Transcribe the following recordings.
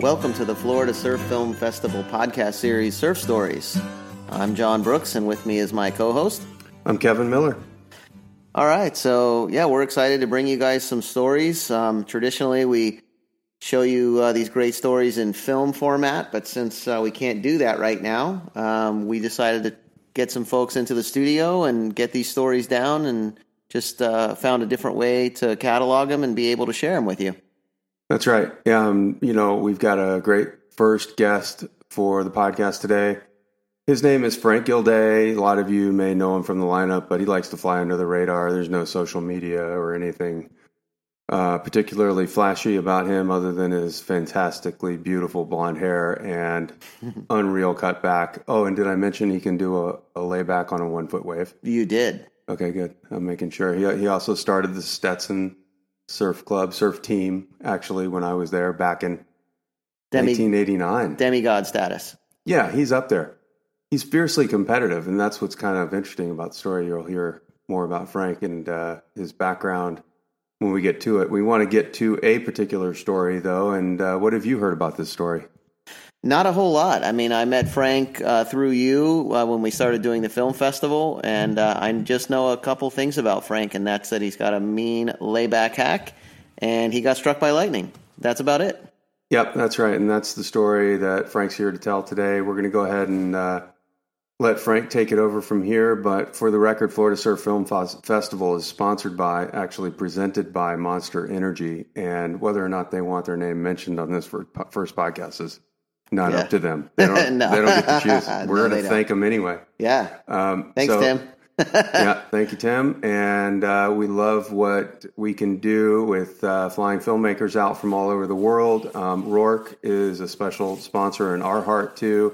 Welcome to the Florida Surf Film Festival podcast series, Surf Stories. I'm John Brooks, and with me is my co host. I'm Kevin Miller. All right, so yeah, we're excited to bring you guys some stories. Um, traditionally, we show you uh, these great stories in film format, but since uh, we can't do that right now, um, we decided to get some folks into the studio and get these stories down and just uh, found a different way to catalog them and be able to share them with you. That's right. Um, you know, we've got a great first guest for the podcast today. His name is Frank Gilday. A lot of you may know him from the lineup, but he likes to fly under the radar. There's no social media or anything uh, particularly flashy about him other than his fantastically beautiful blonde hair and unreal cut back. Oh, and did I mention he can do a, a layback on a one foot wave? You did. Okay, good. I'm making sure. He, he also started the Stetson surf club, surf team, actually, when I was there back in Demi- 1989. Demigod status. Yeah, he's up there. He's fiercely competitive, and that's what's kind of interesting about the story. You'll hear more about Frank and uh, his background when we get to it. We want to get to a particular story, though. And uh, what have you heard about this story? Not a whole lot. I mean, I met Frank uh, through you uh, when we started doing the film festival, and uh, I just know a couple things about Frank, and that's that he's got a mean layback hack, and he got struck by lightning. That's about it. Yep, that's right. And that's the story that Frank's here to tell today. We're going to go ahead and uh, let Frank take it over from here. But for the record, Florida Surf Film Festival is sponsored by, actually presented by Monster Energy. And whether or not they want their name mentioned on this first podcast is not Yeah. up to them. They don't, No. they don't get to choose. We're they going to thank them anyway. Yeah. Um, Thanks, so- Tim. yeah, thank you, Tim. And uh, we love what we can do with uh, flying filmmakers out from all over the world. Um, Rourke is a special sponsor in our heart, too.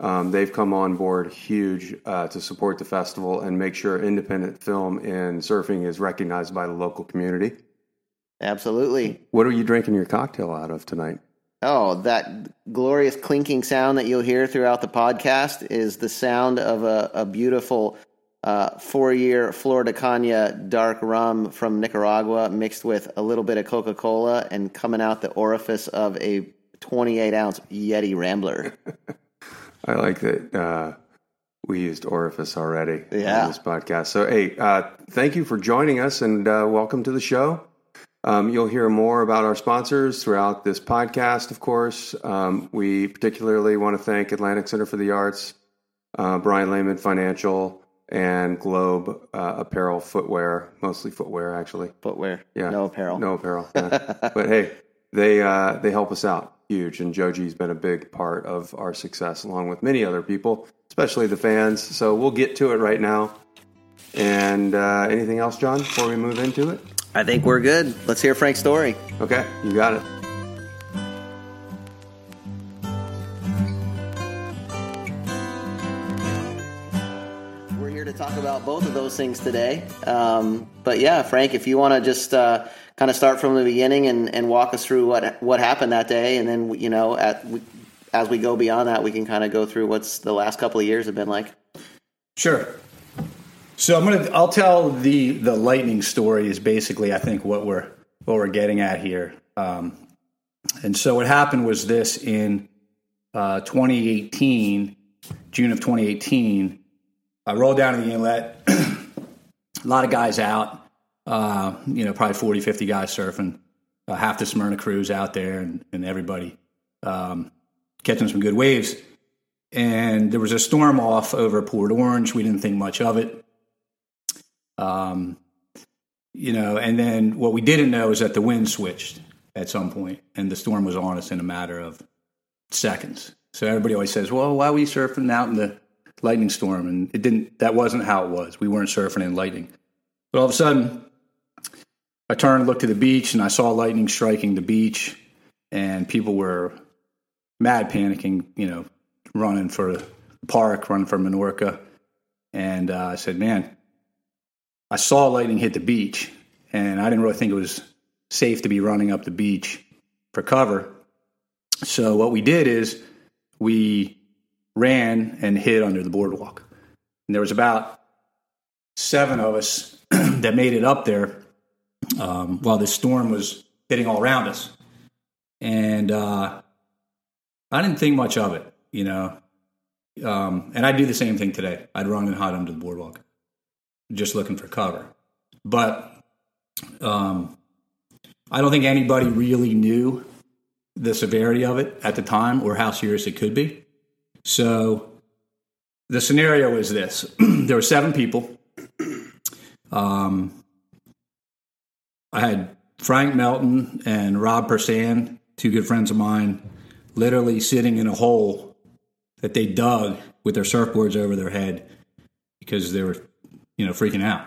Um, they've come on board huge uh, to support the festival and make sure independent film and surfing is recognized by the local community. Absolutely. What are you drinking your cocktail out of tonight? Oh, that glorious clinking sound that you'll hear throughout the podcast is the sound of a, a beautiful uh, four year Flor de Caña dark rum from Nicaragua mixed with a little bit of Coca Cola and coming out the orifice of a 28 ounce Yeti Rambler. I like that uh, we used orifice already Yeah. on this podcast. So, hey, uh, thank you for joining us and uh, welcome to the show. Um, you'll hear more about our sponsors throughout this podcast, of course. Um, we particularly want to thank Atlantic Center for the Arts, uh, Brian Lehman Financial, and Globe uh, apparel, footwear, mostly footwear actually. Footwear. Yeah, No apparel. No apparel. yeah. but hey, they uh, they help us out huge, and Joji's been a big part of our success, along with many other people, especially the fans. So we'll get to it right now. And uh, anything else, John, before we move into it? I think we're good. Let's hear Frank's story. Okay, you got it. We're here to talk about both of those things today. Um, but yeah, Frank, if you want to just uh, kind of start from the beginning and, and walk us through what what happened that day, and then you know, at we, as we go beyond that, we can kind of go through what's the last couple of years have been like. Sure. So I'm gonna I'll tell the the lightning story is basically I think what we're what we're getting at here. Um, and so what happened was this in uh, 2018, June of 2018. I rolled down to the inlet. a lot of guys out. Uh, you know, probably 40, 50 guys surfing. Uh, half the Smyrna crews out there, and, and everybody um, catching some good waves. And there was a storm off over Port Orange. We didn't think much of it. Um, you know, and then what we didn't know is that the wind switched at some point, and the storm was on us in a matter of seconds. So everybody always says, "Well, why were you surfing out in the lightning storm?" And it didn't. That wasn't how it was. We weren't surfing in lightning. But all of a sudden, I turned and looked to the beach, and I saw lightning striking the beach, and people were mad panicking. You know, running for the park, running for Menorca, and uh, I said, "Man." I saw lightning hit the beach, and I didn't really think it was safe to be running up the beach for cover. So what we did is we ran and hid under the boardwalk. And there was about seven of us that made it up there um, while the storm was hitting all around us. And uh, I didn't think much of it, you know. Um, and I'd do the same thing today. I'd run and hide under the boardwalk just looking for cover. But um, I don't think anybody really knew the severity of it at the time or how serious it could be. So the scenario is this there were seven people. Um, I had Frank Melton and Rob Persan, two good friends of mine, literally sitting in a hole that they dug with their surfboards over their head because they were you know, freaking out.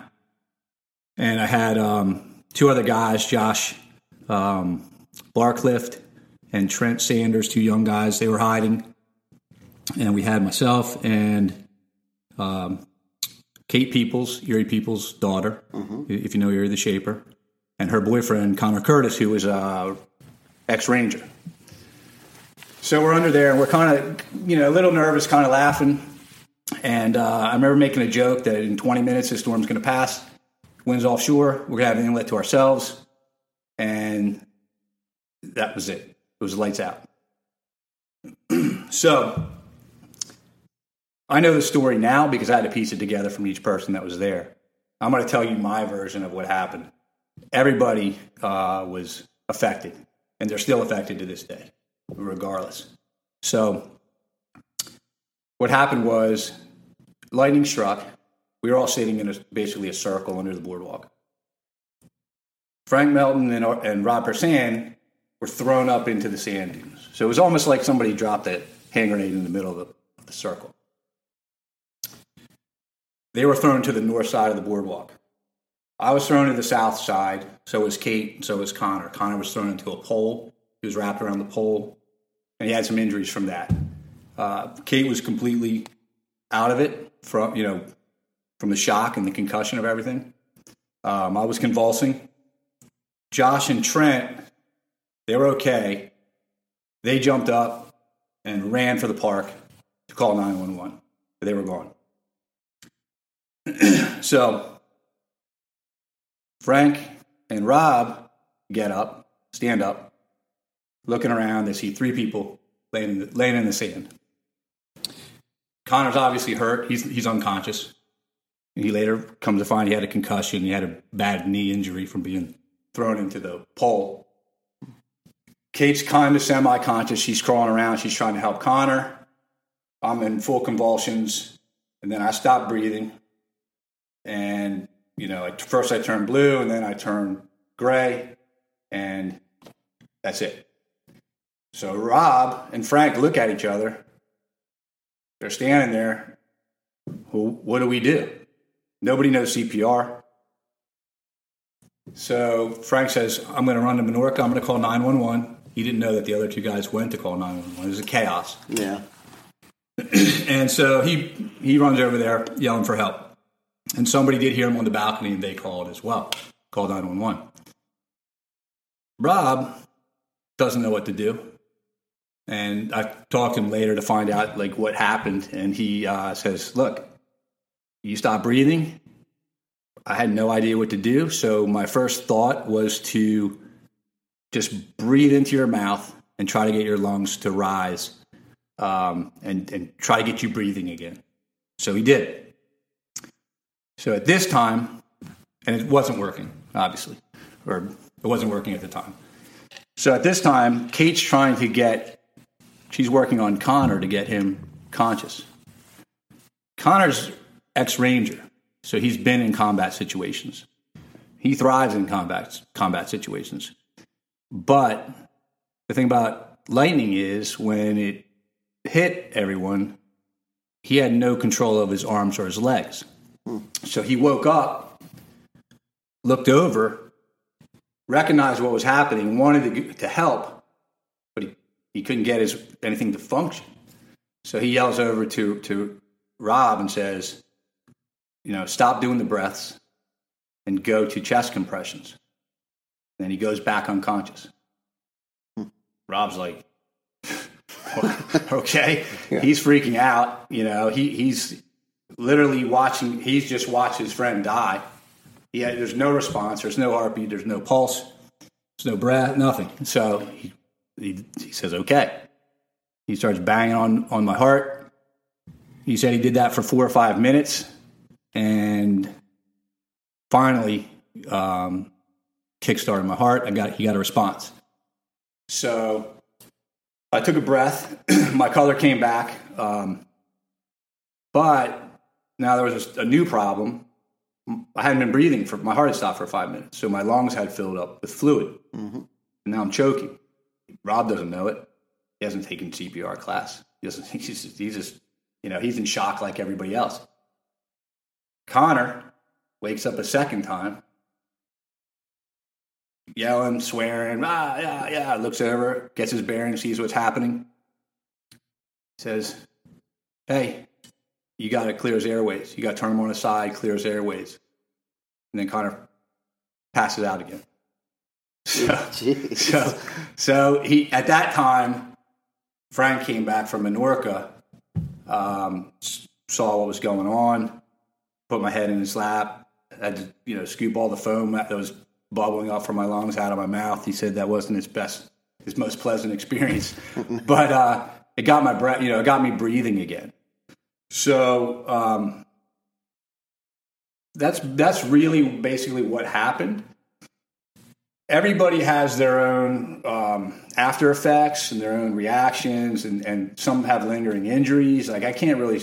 And I had um, two other guys, Josh um, Barclift and Trent Sanders, two young guys. They were hiding. And we had myself and um, Kate Peoples, Erie Peoples' daughter, mm-hmm. if you know Erie the Shaper, and her boyfriend, Connor Curtis, who was a ex Ranger. So we're under there and we're kind of, you know, a little nervous, kind of laughing. And uh, I remember making a joke that in 20 minutes the storm's going to pass, winds offshore, we're going to have an inlet to ourselves, and that was it. It was lights out. so I know the story now because I had to piece it together from each person that was there. I'm going to tell you my version of what happened. Everybody uh, was affected, and they're still affected to this day, regardless. So what happened was lightning struck. We were all sitting in a, basically a circle under the boardwalk. Frank Melton and, and Rob Persan were thrown up into the sand dunes. So it was almost like somebody dropped a hand grenade in the middle of the, of the circle. They were thrown to the north side of the boardwalk. I was thrown to the south side. So was Kate. And So was Connor. Connor was thrown into a pole. He was wrapped around the pole, and he had some injuries from that. Uh, Kate was completely out of it from you know from the shock and the concussion of everything. Um, I was convulsing. Josh and Trent, they were okay. They jumped up and ran for the park to call 911. They were gone. so Frank and Rob get up, stand up, looking around. They see three people laying in the, laying in the sand. Connor's obviously hurt. He's he's unconscious. He later comes to find he had a concussion. He had a bad knee injury from being thrown into the pole. Kate's kind of semi-conscious. She's crawling around. She's trying to help Connor. I'm in full convulsions, and then I stop breathing. and you know, at first I turn blue, and then I turn gray, and that's it. So Rob and Frank look at each other. They're standing there. Well, what do we do? Nobody knows CPR. So Frank says, I'm going to run to Minorca. I'm going to call 911. He didn't know that the other two guys went to call 911. It was a chaos. Yeah. and so he, he runs over there yelling for help. And somebody did hear him on the balcony and they called as well, called 911. Rob doesn't know what to do. And I talked to him later to find out like what happened. And he uh, says, look, you stop breathing. I had no idea what to do. So my first thought was to just breathe into your mouth and try to get your lungs to rise um, and, and try to get you breathing again. So he did. So at this time, and it wasn't working, obviously, or it wasn't working at the time. So at this time, Kate's trying to get, she's working on Connor to get him conscious. Connor's ex Ranger, so he's been in combat situations. He thrives in combat combat situations. But the thing about lightning is when it hit everyone, he had no control of his arms or his legs. So he woke up, looked over, recognized what was happening, wanted to, to help, he, couldn't get his anything to function. So he yells over to, to Rob and says, you know, stop doing the breaths and go to chest compressions. Then he goes back unconscious. Hmm. Rob's like, okay. Yeah. He's freaking out. You know, he, he's literally watching, he's just watched his friend die. He had, there's no response, there's no heartbeat, there's no pulse, there's no breath, nothing. So he, he, he says, okay. He starts banging on, on my heart. He said he did that for four or five minutes. And finally, um, kickstarted my heart. I got, he got a response. So I took a breath. my color came back. Um, but now there was a new problem. I hadn't been breathing for my heart had stopped for five minutes, so my lungs had filled up with fluid, mm-hmm. and now I'm choking. Rob doesn't know it. He hasn't taken CPR class. He doesn't. He's just, he's just you know he's in shock like everybody else. Connor wakes up a second time, yelling, swearing, ah, yeah, yeah. Looks over, gets his bearings, sees what's happening. Says, "Hey, you got to clear his airways. You got to turn him on his side, clear his airways. And then Connor passes out again. So, so, so, he at that time, Frank came back from Menorca, um, saw what was going on, put my head in his lap, had to you know scoop all the foam that was bubbling up from my lungs out of my mouth. He said that wasn't his best, his most pleasant experience, but uh, it got my breath, you know, it got me breathing again. So um, that's that's really basically what happened. Everybody has their own um, after effects and their own reactions, and, and some have lingering injuries. Like I can't really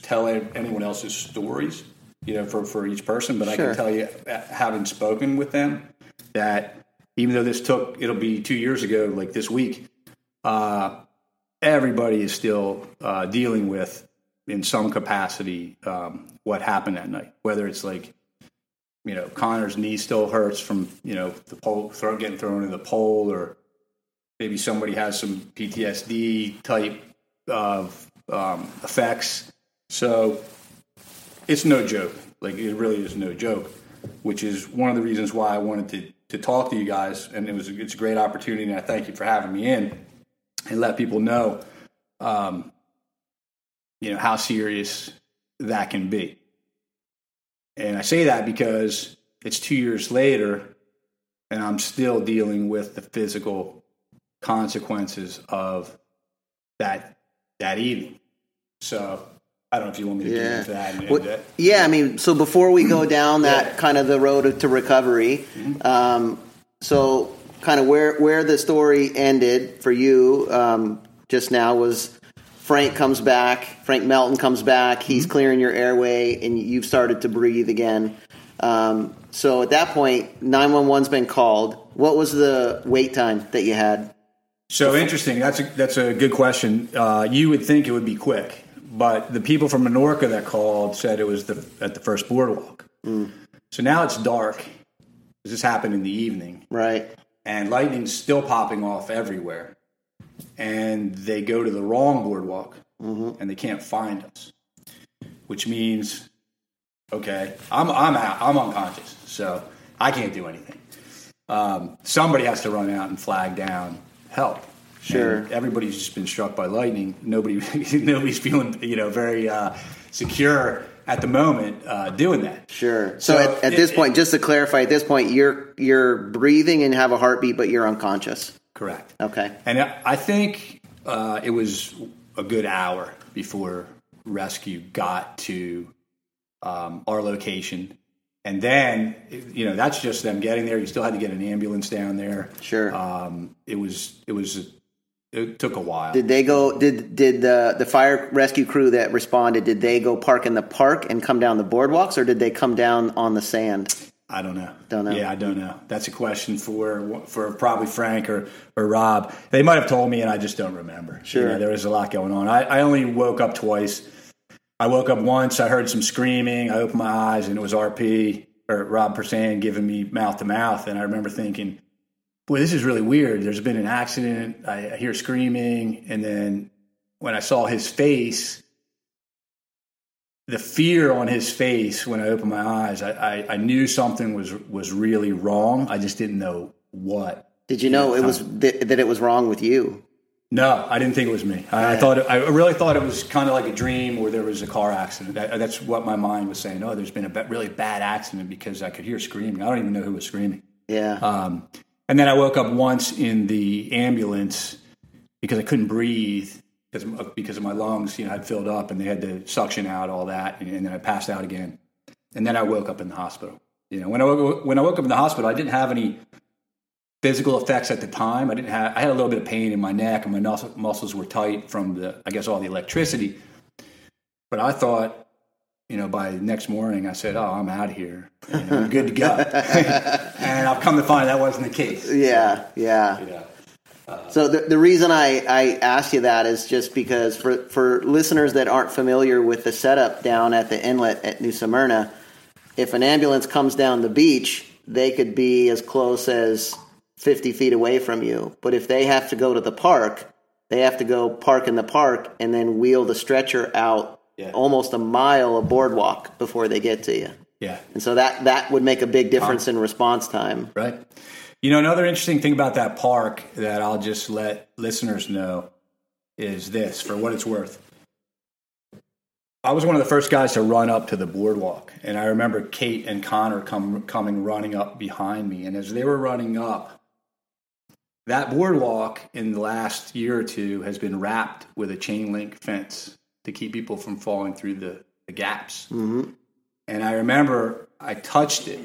tell anyone else's stories, you know, for, for each person, but sure. I can tell you, uh, having spoken with them, that even though this took, it'll be two years ago, like this week, uh, everybody is still uh, dealing with in some capacity um, what happened that night. Whether it's like, you know, Connor's knee still hurts from you know the pole throw, getting thrown in the pole, or maybe somebody has some PTSD type of um, effects. So it's no joke. Like it really is no joke. Which is one of the reasons why I wanted to to talk to you guys, and it was it's a great opportunity, and I thank you for having me in and let people know um, you know how serious that can be. And I say that because it's two years later, and I'm still dealing with the physical consequences of that that evening. So I don't know if you want me to yeah. get into that. And, well, and, uh, yeah, I mean, so before we go down that yeah. kind of the road to recovery, mm-hmm. um, so kind of where where the story ended for you um, just now was Frank comes back. Frank Melton comes back. He's clearing your airway, and you've started to breathe again. Um, so at that point, 911's been called. What was the wait time that you had? So interesting. That's a, that's a good question. Uh, you would think it would be quick, but the people from Menorca that called said it was the, at the first boardwalk. So now it's dark. This happened in the evening, Right. and lightning's still popping off everywhere. And they go to the wrong boardwalk, and they can't find us, which means, okay, I'm I'm out, I'm unconscious, so I can't do anything. Um, somebody has to run out and flag down help. Sure. And everybody's just been struck by lightning. Nobody, nobody's feeling, you know, very uh, secure at the moment uh, doing that. Sure. So, So at, at it- this point, just to clarify, at this point, you're you're breathing and have a heartbeat, but you're unconscious. Correct. Okay. And I think uh, it was a good hour before rescue got to um, our location. And then, you know, that's just them getting there. You still had to get an ambulance down there. Sure. Um, it was, it was, it took a while. Did they go? Did did the the fire rescue crew that responded? Did they go park in the park and come down the boardwalks, or did they come down on the sand? I don't know. Don't know. Yeah, I don't know. That's a question for for probably Frank or, or Rob. They might have told me, and I just don't remember. You Sure. know, there was a lot going on. I, I only woke up twice. I woke up once. I heard some screaming. I opened my eyes, and it was RP or Rob Persan giving me mouth to mouth. And I remember thinking, "Boy, this is really weird." There's been an accident. I, I hear screaming, and then when I saw his face, the fear on his face when I opened my eyes, I, I, I knew something was was really wrong. I just didn't know what. Did you know it was that, that it was wrong with you? No, I didn't think it was me. I, I thought it, I really thought it was kind of like a dream where there was a car accident. That, that's what my mind was saying. Oh, there's been a really bad accident because I could hear screaming. I don't even know who was screaming. Yeah. Um, and then I woke up once in the ambulance because I couldn't breathe Uh, because of, because of my lungs, you know, had filled up and they had to suction out all that, and, and then I passed out again. And then I woke up in the hospital. You know, when I woke, when I woke up in the hospital, I didn't have any physical effects at the time. I didn't have. I had a little bit of pain in my neck, and my mus- muscles were tight from the, I guess, all the electricity. But I thought, you know, by next morning, I said, "Oh, I'm out of here. You know, I'm good to go." and I've come to find that wasn't the case. Yeah, yeah. You know. So the, the reason I, I asked you that is just because for, for listeners that aren't familiar with the setup down at the inlet at New Smyrna, if an ambulance comes down the beach, they could be as close as 50 feet away from you. But if they have to go to the park, they have to go park in the park and then wheel the stretcher out Yeah. almost a mile of boardwalk before they get to you. Yeah. And so that, that would make a big difference in response time. Right. You know, another interesting thing about that park that I'll just let listeners know is this for what it's worth. I was one of the first guys to run up to the boardwalk, and I remember Kate and Connor come coming running up behind me. And as they were running up, that boardwalk in the last year or two has been wrapped with a chain link fence to keep people from falling through the, the gaps. hmm And I remember I touched it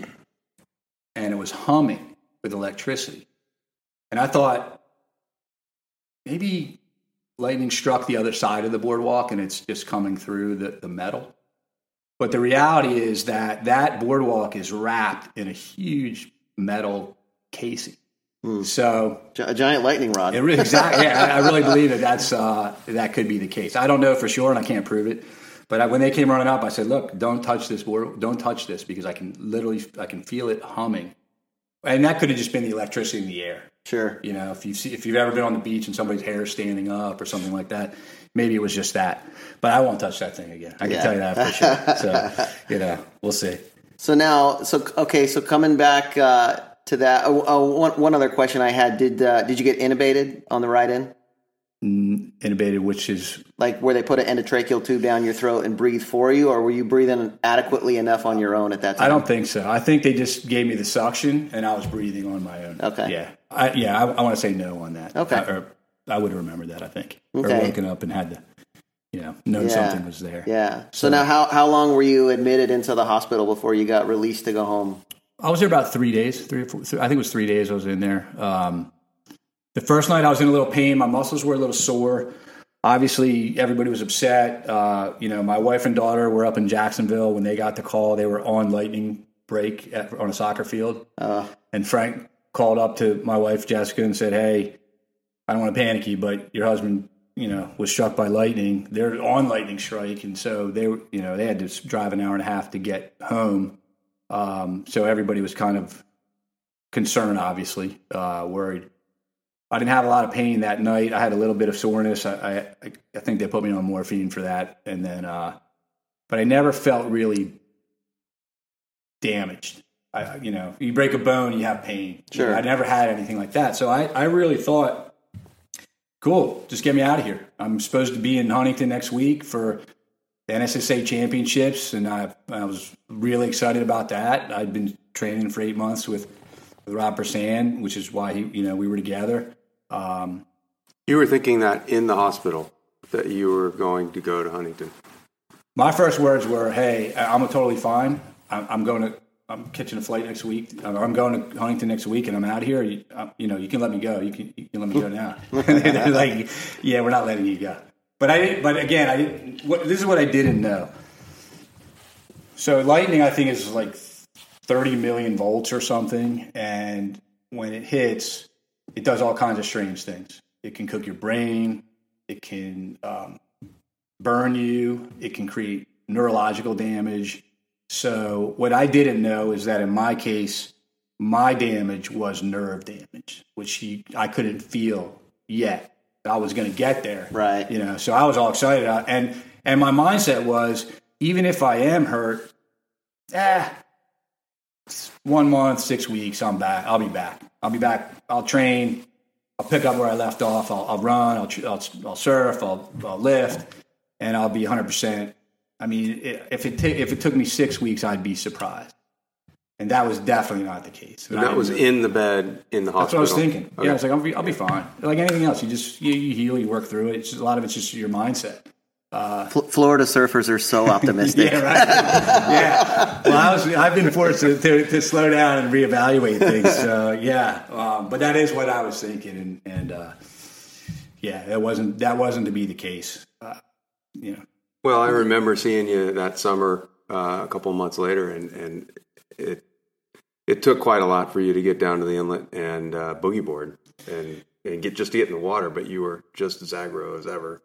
and it was humming with electricity. And I thought maybe lightning struck the other side of the boardwalk and it's just coming through the, the metal. But the reality is that that boardwalk is wrapped in a huge metal casing. So A giant lightning rod. it exactly. Yeah, I I really believe that that's uh, that could be the case. I don't know for sure, and I can't prove it. But I, when they came running up, I said, "Look, don't touch this board. Don't touch this because I can literally, I can feel it humming." And that could have just been the electricity in the air. Sure. You know, if you see, if you've ever been on the beach and somebody's hair is standing up or something like that, maybe it was just that. But I won't touch that thing again. I can Yeah. tell you that for sure. So, you know, we'll see. So now, so okay, so coming back uh, to that, oh, oh, one, one other question I had: Did uh, did you get intubated on the ride in? Intubated, which is Like where they put an endotracheal tube down your throat and breathe for you, or were you breathing adequately enough on your own at that time? I don't think so. I think they just gave me the suction, and I was breathing on my own. Okay. Yeah. I, yeah. I, I want to say no on that. Okay. I, or I would have remembered that. I think. Okay. Or woken up and had to, you know, know Yeah. something was there. Yeah. So, now, how how long were you admitted into the hospital before you got released to go home? I was there about three days. Three or four. Three, I think it was three days. I was in there. Um, the first night I was in a little pain. My muscles were a little sore. obviously everybody was upset. Uh, you know, my wife and daughter were up in Jacksonville when they got the call. They were on lightning break at, on a soccer field, Uh, and Frank called up to my wife Jessica and said, "Hey, I don't want to panic you, but your husband." You know, was struck by lightning. They're on lightning strike, and so they were. You know, they had to drive an hour and a half to get home. Um, so everybody was kind of concerned, obviously, uh, worried. I didn't have a lot of pain that night. I had a little bit of soreness. I, I, I think they put me on morphine for that, and then, uh, but I never felt really damaged. I, you know, you break a bone, you have pain. Sure. I never had anything like that, so I, I really thought, cool, just get me out of here. I'm supposed to be in Huntington next week for the NSSA championships, and I, I was really excited about that. I'd been training for eight months with, with Rob Persan, which is why he, you know, we were together. Um, You were thinking that in the hospital that you were going to go to Huntington. my first words were, "Hey, I'm totally fine. I'm, I'm going to, I'm catching a flight next week. I'm going to Huntington next week, and I'm out of here. You, uh, you know, you can let me go. You can, you can let me go now." They're like, "Yeah, we're not letting you go." But I. But again, I. What, this is what I didn't know. So lightning, I think, is like 30 million volts or something, and when it hits, it does all kinds of strange things. It can cook your brain. It can um, burn you. It can create neurological damage. So what I didn't know is that in my case, my damage was nerve damage, which he, I couldn't feel yet. I was going to get there, Right. You know, so I was all excited, Uh, and and my mindset was, even if I am hurt, ah, one month, six weeks, I'm back. I'll be back. I'll be back. I'll train. I'll pick up where I left off. I'll, I'll run. I'll, I'll I'll surf. I'll, I'll lift, and I'll be 100. percent I mean, if it ta- if it took me six weeks, I'd be surprised. And that was definitely not the case. And I that was didn't- in the bed in the hospital. That's what hospital. I was thinking. Okay. Yeah, I was like, I'll be, I'll be fine. Like anything else, you just you, you heal, you work through it. It's just, a lot of it's just your mindset. Uh, Fl- Florida surfers are so optimistic. Yeah, right. yeah. Well, I was, I've been forced to, to, to slow down and reevaluate things. So yeah, um, but that is what I was thinking, and, and uh, yeah, that wasn't that wasn't to be the case. Uh, you know, Well, I remember seeing you that summer uh, a couple of months later, and, and it it took quite a lot for you to get down to the inlet and uh, boogie board and, and get just to get in the water, but you were just as aggro as ever.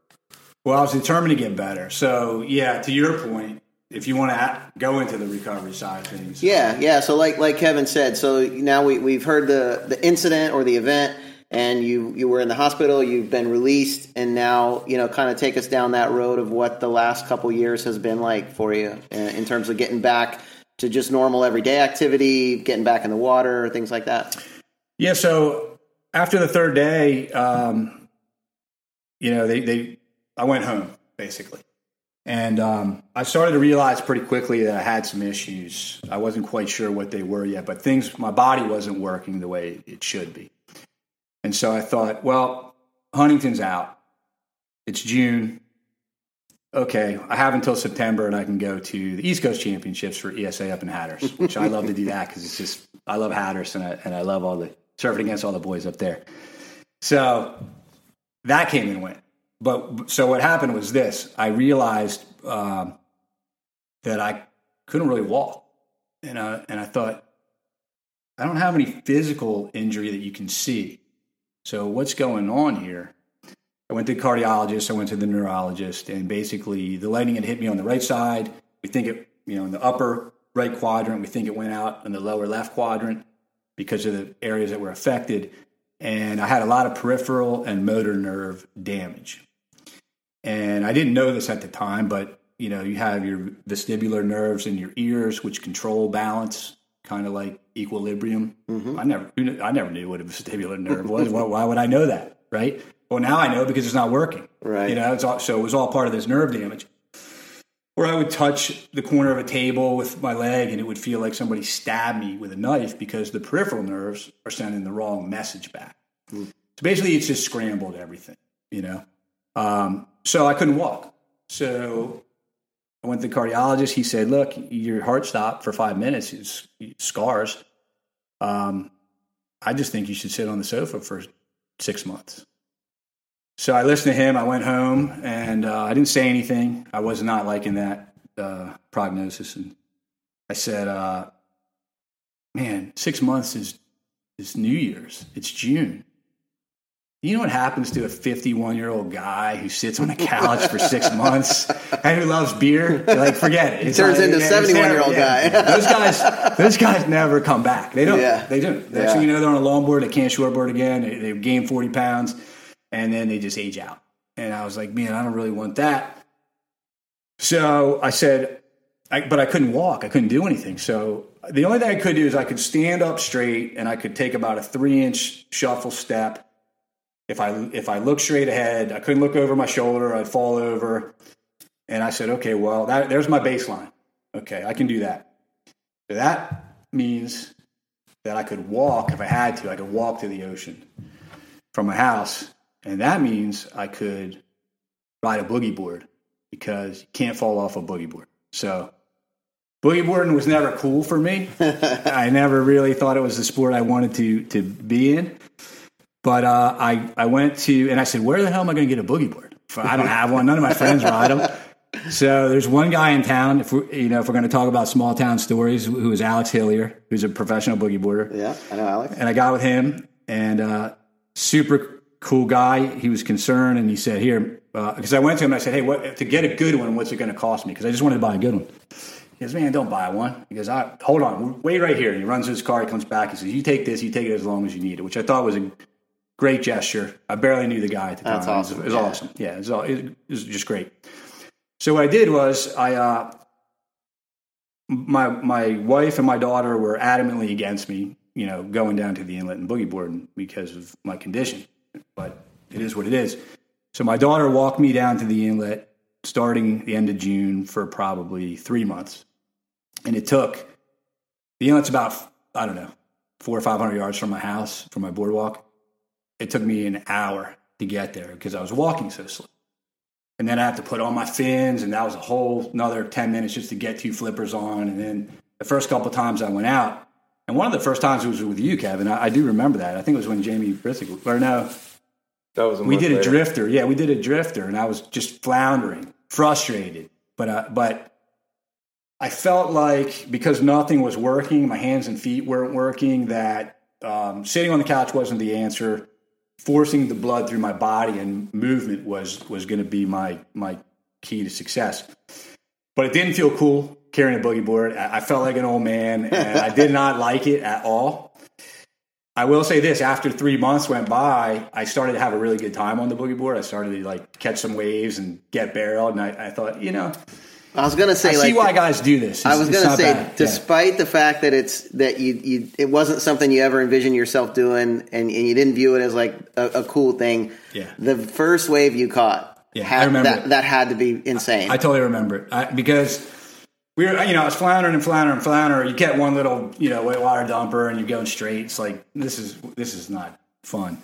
well, I was determined to get better. So yeah, to your point, if you want to go into the recovery side of things, Yeah, yeah. So like like Kevin said, so now we we've heard the the incident or the event, and you you were in the hospital, you've been released, and now you know kind of take us down that road of what the last couple years has been like for you in, in terms of getting back to just normal everyday activity, getting back in the water, things like that. Yeah, so after the third day, um, you know, they, they I went home basically, and um, I started to realize pretty quickly that I had some issues. I wasn't quite sure what they were yet, but things my body wasn't working the way it should be, and so I thought, well, Huntington's out. It's June. Okay, I have until September, and I can go to the East Coast Championships for ESA up in Hatteras, which I love to do that because it's just I love Hatteras and I and I love all the surfing against all the boys up there. So that came and went. But so what happened was this: I realized um, that I couldn't really walk, and I, and I thought I don't have any physical injury that you can see. So what's going on here? I went to the cardiologist. I went to the neurologist, and basically the lightning had hit me on the right side. We think it, you know, in the upper right quadrant. We think it went out in the lower left quadrant because of the areas that were affected. And I had a lot of peripheral and motor nerve damage. And I didn't know this at the time, but you know, you have your vestibular nerves in your ears, which control balance, kind of like equilibrium. I never, I never knew what a vestibular nerve was. why, why would I know that, right? Well, now I know because it's not working. Right. You know, it's all, so it was all part of this nerve damage. Or I would touch the corner of a table with my leg and it would feel like somebody stabbed me with a knife because the peripheral nerves are sending the wrong message back. So basically, it's just scrambled everything, you know? Um, so I couldn't walk. So I went to the cardiologist. He said, Look, your heart stopped for five minutes, it's scars. Um, I just think you should sit on the sofa for six months. So I listened to him. I went home and uh, I didn't say anything. I was not liking that uh, prognosis, and I said, uh, "Man, six months is is New Year's. It's June. You know what happens to a 51 year old guy who sits on a couch for six months and who loves beer? Like, forget it. He turns into a 71 year old terrible. guy. those guys, those guys never come back. They don't. Yeah. They don't. Next Yeah. thing you know, they're on a longboard. They can't shortboard again. They, they gain 40 pounds, and then they just age out. And I was like, man, I don't really want that. So I said, I, but I couldn't walk. I couldn't do anything. So the only thing I could do is I could stand up straight and I could take about a three inch shuffle step. If I if I look straight ahead, I couldn't look over my shoulder. I'd fall over. And I said, okay, well, that, there's my baseline. Okay, I can do that. So that means that I could walk if I had to. I could walk to the ocean from my house, and that means I could ride a boogie board because you can't fall off a boogie board. So boogie boarding was never cool for me. I never really thought it was the sport I wanted to to be in. But uh, I I went to and I said, where the hell am I going to get a boogie board? I don't have one. None of my friends ride them. So there's one guy in town. If we, you know, if we're going to talk about small town stories, who is Alex Hillier, who's a professional boogie boarder. Yeah, I know Alex. And I got with him, and uh, super cool guy. He was concerned, and he said, "Here," because I went to him and I said, "Hey, what to get a good one? What's it going to cost me?" Because I just wanted to buy a good one. He goes, "Man, don't buy one." He goes, I, "Hold on, wait right here." And he runs to his car. He comes back. He says, "You take this. You take it as long as you need it," which I thought was a great gesture. I barely knew the guy at the That's time. awesome. It was, it was Yeah. awesome. Yeah, it was, all- it was just great. So what I did was I. Uh, my my wife and my daughter were adamantly against me, you know, going down to the inlet and boogie boarding because of my condition. But it is what it is. So my daughter walked me down to the inlet starting the end of June for probably three months, and it took the inlet's about I don't know four or five hundred yards from my house from my boardwalk. It took me an hour to get there because I was walking so slow. And then I had to put on my fins, and that was a whole another 10 minutes just to get two flippers on. And then the first couple times I went out, and one of the first times it was with you, Kevin. I, I do remember that. I think it was when Jamie Brisick, or no, That was a we did a drifter. Yeah, we did a drifter, and I was just floundering, frustrated. But uh, but I felt like because nothing was working, my hands and feet weren't working. That um, sitting on the couch wasn't the answer. Forcing the blood through my body and movement was was going to be my my key to success. But it didn't feel cool carrying a boogie board. I I felt like an old man, and I did not like it at all. I will say this: after three months went by, I started to have a really good time on the boogie board. I started to like catch some waves and get barreled, and I, I thought, you know, I was gonna say I like see why guys do this. I was gonna say, bad. Yeah. despite the fact that it's that you you it wasn't something you ever envisioned yourself doing, and, and you didn't view it as like a, a cool thing. Yeah. The first wave you caught, Yeah, I remember that that had to be insane. I totally remember it I, because we were, you know, I was floundering and floundering and floundering. You get one little, you know, white water dumper and you're going straight. It's like this is this is not fun.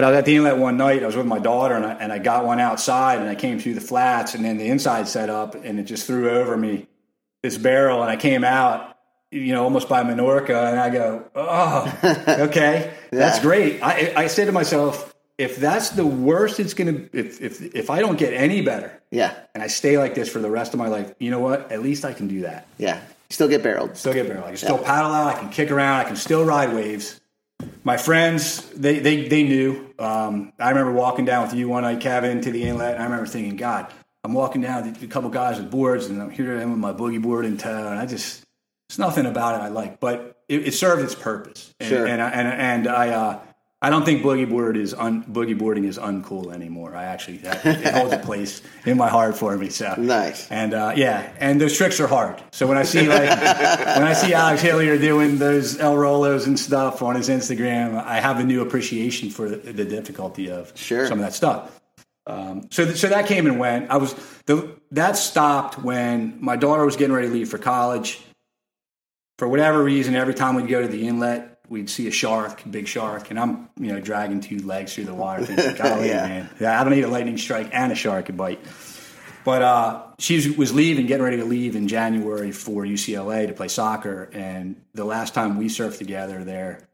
But I was at the inlet one night. I was with my daughter and I, and I got one outside and I came through the flats and then the inside set up and it just threw over me this barrel and I came out, you know, almost by Menorca and I go, oh, okay, that's great. I, I said to myself, if that's the worst it's going to, if, if, if I don't get any better, yeah, and I stay like this for the rest of my life, you know what? At least I can do that. yeah. Still get barreled. Still get barrel. I can still paddle out. I can kick around. I can still ride waves. My friends, they they, they knew. Um, I remember walking down with you one night, Kevin, to the inlet. And I remember thinking, God, I'm walking down with a couple guys with boards, and I'm here with my boogie board in tow, and I just it's nothing about it I like, but it, it served its purpose. And, Sure. And I, and, and I uh, I don't think boogie board is un, boogie boarding is uncool anymore. I actually that, it holds a place in my heart for me. So Nice. and uh, yeah, and those tricks are hard. So when I see like when I see Alex Hillier doing those El Rollos and stuff on his Instagram, I have a new appreciation for the, the difficulty of Sure. some of that stuff. Um, so th- so that came and went. I was the that stopped when my daughter was getting ready to leave for college. For whatever reason, every time we'd go to the inlet, we'd see a shark, big shark, and I'm you know dragging two legs through the water, thinking, "Golly, Yeah. man, yeah, I don't need a lightning strike and a shark could bite." But uh, she was leaving, getting ready to leave in January for UCLA to play soccer. And the last time we surfed together there,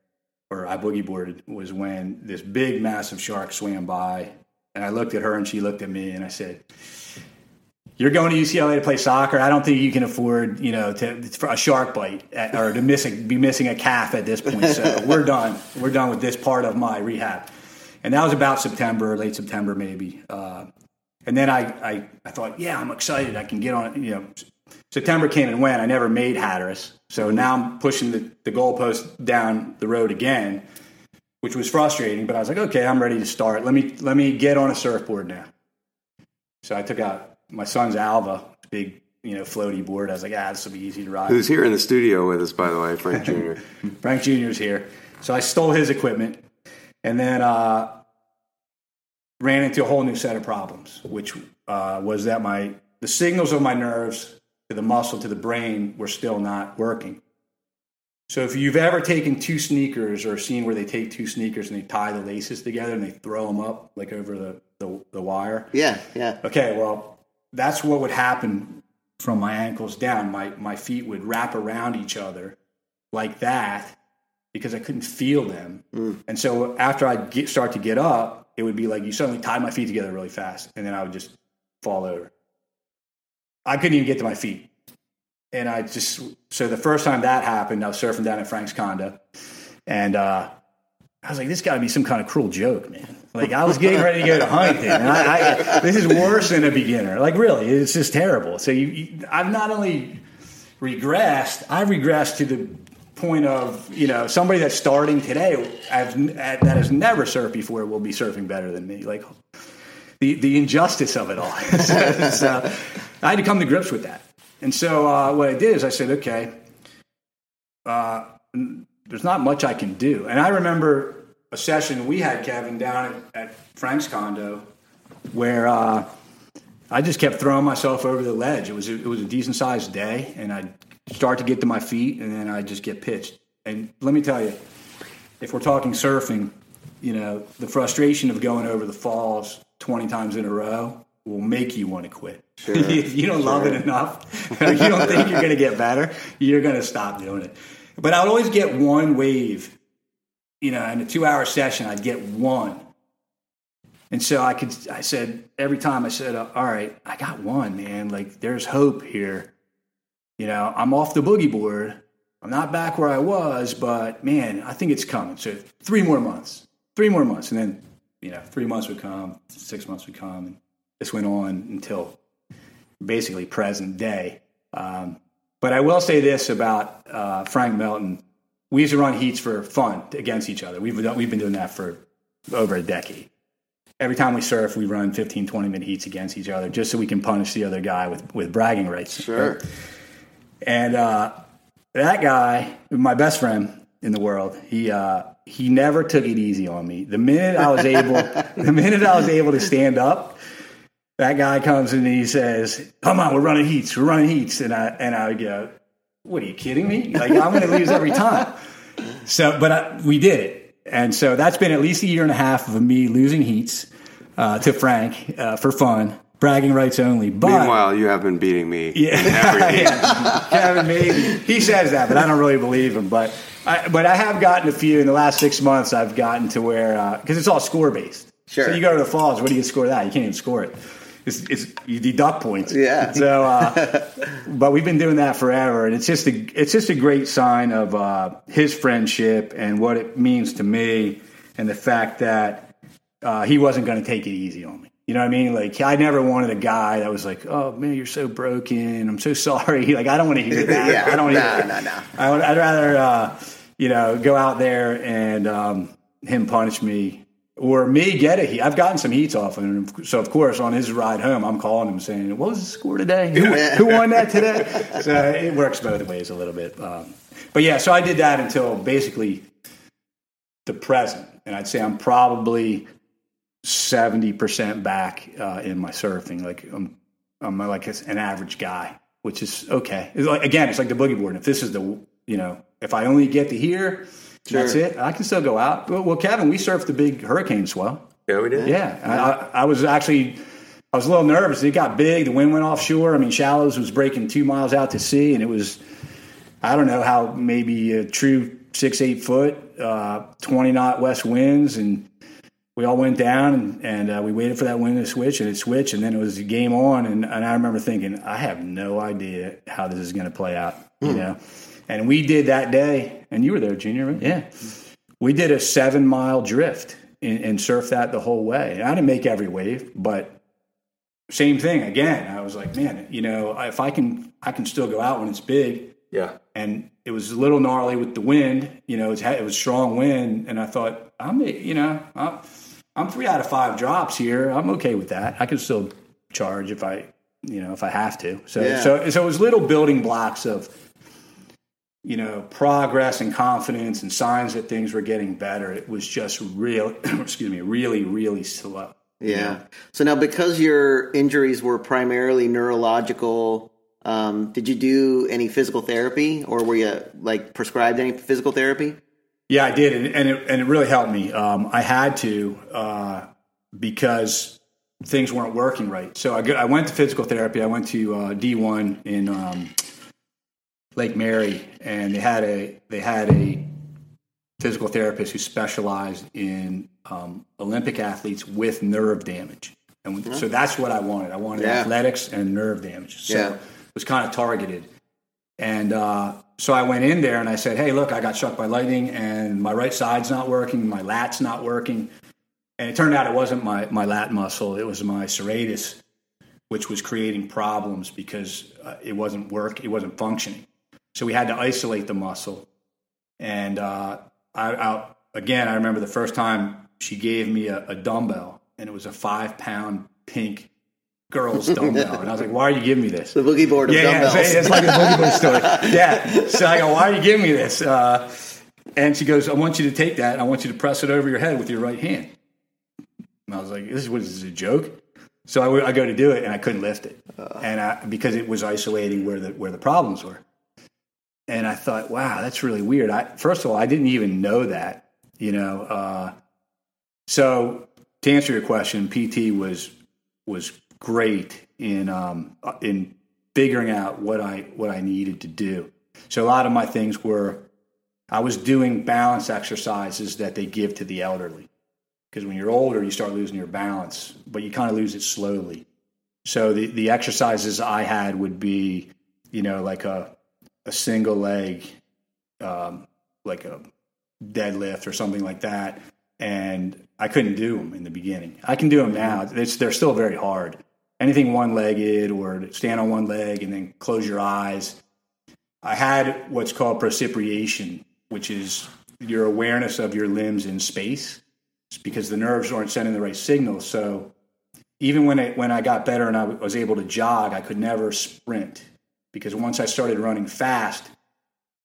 or I boogie boarded, was when this big, massive shark swam by And I looked at her and she looked at me and I said, you're going to UCLA to play soccer. I don't think you can afford, you know, to for a shark bite at, or to missing be missing a calf at this point. So we're done. We're done with this part of my rehab. And that was about September, late September, maybe. Uh, and then I, I, I thought, yeah, I'm excited. I can get on. it, You know, September came and went. I never made Hatteras, so now I'm pushing the, the goalpost down the road again, which was frustrating. But I was like, okay, I'm ready to start. Let me let me get on a surfboard now. So I took out my son's Alva, big you know floaty board. I was like, ah, this will be easy to ride. Who's here in the studio with us, by the way, Frank Jr. Frank Jr. is here. So I stole his equipment, and then uh, ran into a whole new set of problems, which uh, was that my the signals of my nerves to the muscle to the brain were still not working. So if you've ever taken two sneakers or seen where they take two sneakers and they tie the laces together and they throw them up like over the, the, the wire. Yeah, yeah. Okay, well, that's what would happen from my ankles down. My, my feet would wrap around each other like that because I couldn't feel them. Mm. And so after I get, start to get up, it would be like you suddenly tied my feet together really fast and then I would just fall over. I couldn't even get to my feet and I just so the first time that happened, I was surfing down at Frank's condo, and uh, I was like, "This got to be some kind of cruel joke, man." Like I was getting ready to go to Huntington, and I, I, this is worse than a beginner. Like really, it's just terrible. So you, you, I've not only regressed, I've regressed to the point of you know somebody that's starting today I've, that has never surfed before will be surfing better than me. Like the the injustice of it all. so, I had to come to grips with that. And so uh, what I did is I said, okay, uh, there's not much I can do. And I remember a session we had, Kevin, down at, at Frank's condo where uh, I just kept throwing myself over the ledge. It was a, it was a decent sized day, and I'd start to get to my feet, and then I'd just get pitched. And let me tell you, if we're talking surfing, you know, the frustration of going over the falls 20 times in a row will make you want to quit. Sure. if you don't love it enough, you don't think you're going to get better, you're going to stop doing it. But I would always get one wave, you know, in a two hour session, I'd get one. And so I could, I said, every time I said, all right, I got one, man. Like there's hope here. You know, I'm off the boogie board. I'm not back where I was, but man, I think it's coming. So three more months, three more months. And then, you know, three months would come, six months would come. And this went on until basically present day. Um, but I will say this about uh, Frank Melton: we used to run heats for fun against each other. We've done, we've been doing that for over a decade. Every time we surf, we run 15, 20 minute heats against each other just so we can punish the other guy with, with bragging rights. Sure. And uh, that guy, my best friend in the world, he uh, he never took it easy on me. The minute I was able, the minute I was able to stand up, that guy comes and he says, "Come on, we're running heats. We're running heats." And I and I go, "What are you kidding me? Like I'm going to lose every time." So, but I, we did it, and so that's been at least a year and a half of me losing heats uh, to Frank uh, for fun, bragging rights only. But Meanwhile, you have been beating me. yeah, in every heat. yeah. Kevin, maybe he says that, but I don't really believe him. But I, but I have gotten a few in the last six months. I've gotten to where because it's all score based. Sure. So you go to the falls. What do you score that? You can't even score it. It's, it's you deduct points. Yeah. So, uh, but we've been doing that forever, and it's just a it's just a great sign of uh, his friendship and what it means to me, and the fact that uh, he wasn't going to take it easy on me. You know what I mean? Like I never wanted a guy that was like, "Oh man, you're so broken. I'm so sorry." Like I don't want to hear that. Yeah. I don't want to No, hear no, that. no. I would, I'd rather, uh, you know, go out there and um, him punish me or me get a heat. I've gotten some heats off him. So, of course, on his ride home, I'm calling him saying, What was the score today? Who, who won that today? So it works both ways a little bit. Um, but yeah, so I did that until basically the present. And I'd say I'm probably 70% back uh, in my surfing. Like I'm, I'm like an average guy, which is okay. It's like, again, it's like the boogie board. And if this is the, you know, if I only get to here, that's it. I can still go out. Well, Kevin, we surfed the big hurricane swell. Yeah, we did. Yeah, I, I, I was actually, I was a little nervous. It got big. The wind went offshore. I mean, shallows was breaking two miles out to sea, and it was, I don't know how maybe a true six eight foot, uh, twenty knot west winds, and we all went down and, and uh, we waited for that wind to switch, and it switched, and then it was game on. And, and I remember thinking, I have no idea how this is going to play out, you know. And we did that day, and you were there, Junior, right? Yeah. We did a seven mile drift and, and surfed that the whole way. And I didn't make every wave, but same thing again. I was like, man, you know, if I can, I can still go out when it's big. Yeah. And it was a little gnarly with the wind. You know, it was, it was strong wind, and I thought, I'm, you know, I'm, I'm three out of five drops here. I'm okay with that. I can still charge if I, you know, if I have to. So, Yeah. so, so it was little building blocks of, you know, progress and confidence and signs that things were getting better. It was just real, excuse me, really, really slow. Yeah. So now, because your injuries were primarily neurological, um, did you do any physical therapy, or were you like prescribed any physical therapy? Yeah, I did, and, and it and it really helped me. Um, I had to uh, because things weren't working right. So I, I went to physical therapy. I went to uh, D one in um, Lake Mary, and they had a they had a physical therapist who specialized in um, Olympic athletes with nerve damage. And so that's what I wanted. I wanted Yeah. athletics and nerve damage. So Yeah. it was kind of targeted. And uh, so I went in there and I said, "Hey, look, I got struck by lightning, and my right side's not working, my lat's not working." And it turned out it wasn't my my lat muscle; it was my serratus, which was creating problems because uh, it wasn't work, it wasn't functioning. So we had to isolate the muscle. And uh, I, I again, I remember the first time she gave me a, a dumbbell, and it was a five pound pink girl's dumbbell, and I was like, "Why are you giving me this?" The boogie board of yeah, yeah, dumbbells. it's, it's like a boogie board story. Yeah. So I go, why are you giving me this? Uh, and she goes, I want you to take that. And I want you to press it over your head with your right hand. And I was like, this is what is this a joke? So I go to do it, and I couldn't lift it, and I, because it was isolating where the where the problems were. And I thought, wow, that's really weird. I, first of all, I didn't even know that, you know. Uh, so to answer your question, PT was was great in um, in figuring out what I what I needed to do. So a lot of my things were I was doing balance exercises that they give to the elderly because when you're older you start losing your balance, but you kind of lose it slowly. So the the exercises I had would be, you know, like a a single leg, um, like a deadlift or something like that, and I couldn't do them in the beginning. I can do them now. It's, they're still very hard. Anything one legged or stand on one leg and then close your eyes. I had what's called proprioception, which is your awareness of your limbs in space. It's because the nerves aren't sending the right signals. So even when I, when I got better and I was able to jog, I could never sprint because once I started running fast,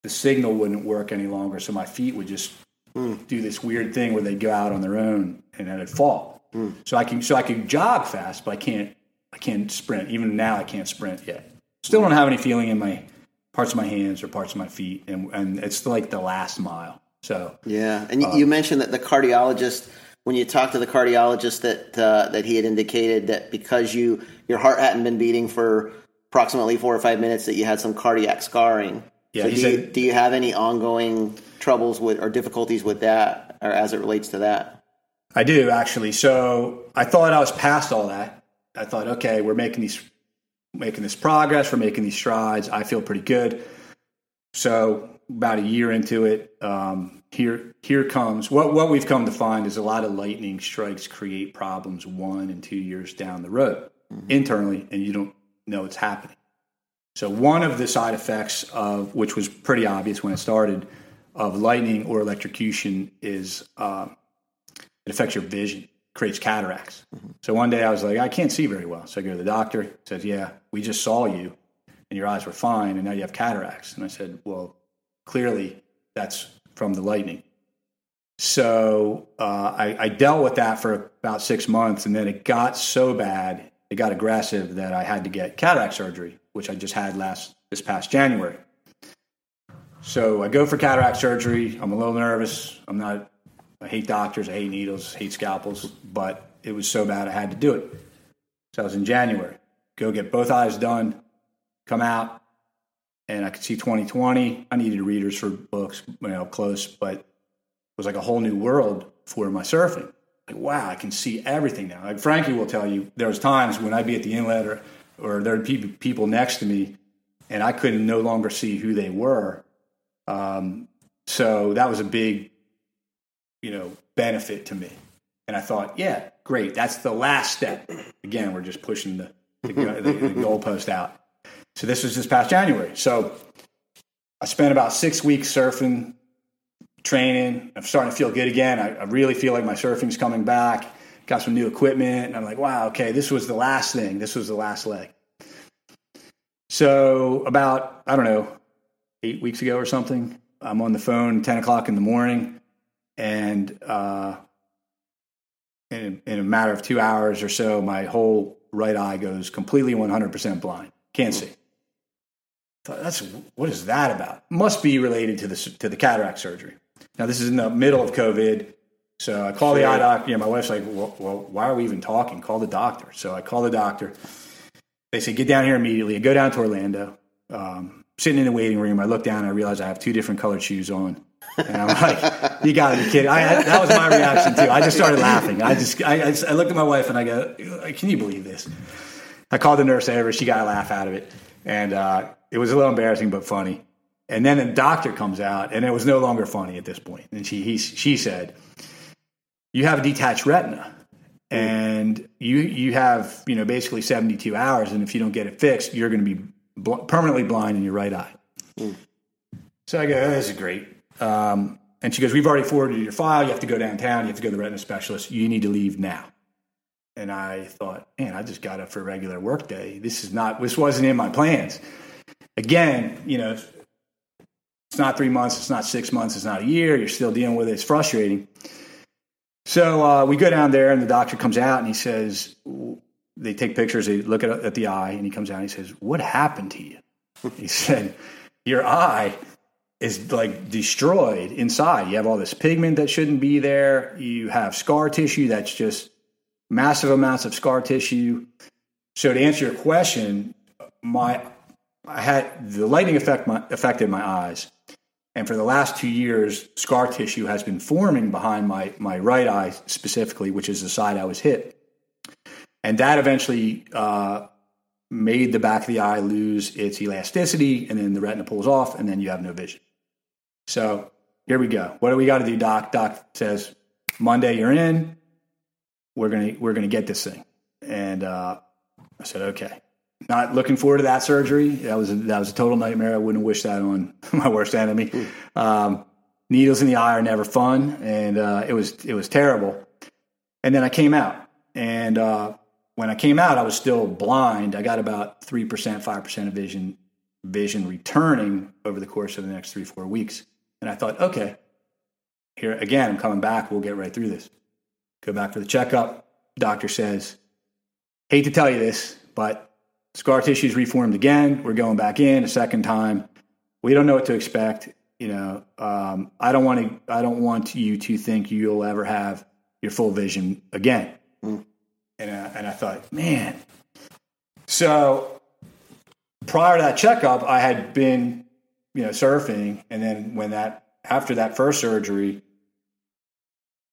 the signal wouldn't work any longer. So my feet would just hmm. do this weird thing where they'd go out on their own and then it'd fall. Hmm. So I can so I can jog fast, but I can't I can't sprint. Even now I can't sprint yet. Still don't have any feeling in my parts of my hands or parts of my feet, and and it's like the last mile. So Yeah, and you uh, you mentioned that the cardiologist, when you talked to the cardiologist, that uh, that he had indicated that because you your heart hadn't been beating for approximately four or five minutes, that you had some cardiac scarring. Yeah, So do, you, do you have any ongoing troubles with or difficulties with that, or as it relates to that? I do actually. So I thought I was past all that. I thought, okay, we're making these making this progress, we're making these strides. I feel pretty good. So about a year into it, um, here here comes what what we've come to find is a lot of lightning strikes create problems one and two years down the road internally, and you don't know it's happening. So one of the side effects of which was pretty obvious when it started of lightning or electrocution is um, it affects your vision, creates cataracts. So one day I was like, I can't see very well. So I go to the doctor. He says, Yeah, we just saw you, and your eyes were fine, and now you have cataracts. And I said, Well, clearly that's from the lightning. So uh, I, I dealt with that for about six months, and then it got so bad, it got aggressive that I had to get cataract surgery, which I just had last this past January. So I go for cataract surgery. I'm a little nervous. I'm not. I hate doctors. I hate needles. Hate scalpels. But it was so bad I had to do it. So I was in January. Go get both eyes done. Come out, and I could see 2020. I needed readers for books, you know, close, but it was like a whole new world for my surfing. Wow, I can see everything now. Like Frankie will tell you, there was times when I'd be at the inlet or, or there'd be people next to me and I couldn't no longer see who they were. Um, so that was a big, you know, benefit to me. And I thought, yeah, great. That's the last step. Again, we're just pushing the, the, the, the goalpost out. So this was this past January. So I spent about six weeks surfing, training. I'm starting to feel good again. I, I really feel like my surfing's coming back. Got some new equipment. And I'm like, wow, okay, this was the last thing. This was the last leg. So about, I don't know, eight weeks ago or something, I'm on the phone 10 o'clock in the morning. And uh, in, in a matter of two hours or so, my whole right eye goes completely 100% blind. Can't see. That's what is that about? Must be related to the to the cataract surgery. Now this is in the middle of COVID, so I call sure. the eye doctor. You know, my wife's like, well, well, why are we even talking? Call the doctor." So I call the doctor. They say, "Get down here immediately." I go down to Orlando. Um, sitting in the waiting room, I look down and I realize I have two different colored shoes on. And I'm like, you got to be kidding. I, that was my reaction too. I just started laughing. I just, I, I, looked at my wife and I go, can you believe this? I called the nurse over. She got a laugh out of it. And uh, it was a little embarrassing, but funny. And then the doctor comes out and it was no longer funny at this point. And she, he, she said, you have a detached retina and you, you have, you know, basically 72 hours. And if you don't get it fixed, you're going to be bl- permanently blind in your right eye. Mm. So I go, oh, this is great. Um, and she goes, We've already forwarded your file. You have to go downtown. You have to go to the retina specialist. You need to leave now. And I thought, man, I just got up for a regular work day. This is not, this wasn't in my plans. Again, you know, it's not three months, it's not six months, it's not a year. You're still dealing with it. It's frustrating. So uh, we go down there, and the doctor comes out and he says, they take pictures, they look at, at the eye, and he comes out and he says, What happened to you? he said, Your eye is like destroyed inside. You have all this pigment that shouldn't be there. You have scar tissue that's just massive amounts of scar tissue. So to answer your question, my I had the lighting effect my, affected my eyes, and for the last two years, scar tissue has been forming behind my my right eye specifically, which is the side I was hit, and that eventually uh, made the back of the eye lose its elasticity, and then the retina pulls off, and then you have no vision. So here we go. What do we got to do, Doc? Doc says, Monday you're in. We're gonna we're gonna get this thing. And uh, I said, okay. Not looking forward to that surgery. That was a, that was a total nightmare. I wouldn't wish that on my worst enemy. Um, needles in the eye are never fun, and uh, it was it was terrible. And then I came out, and uh, when I came out, I was still blind. I got about three percent, five percent of vision vision returning over the course of the next three four weeks. And I thought, okay, here again, I'm coming back. We'll get right through this. Go back for the checkup. Doctor says, hate to tell you this, but scar tissue's reformed again. We're going back in a second time. We don't know what to expect. You know, um, I don't want to. I don't want you to think you'll ever have your full vision again. Mm. And uh, and I thought, man. So prior to that checkup, I had been you know, surfing. And then when that, after that first surgery,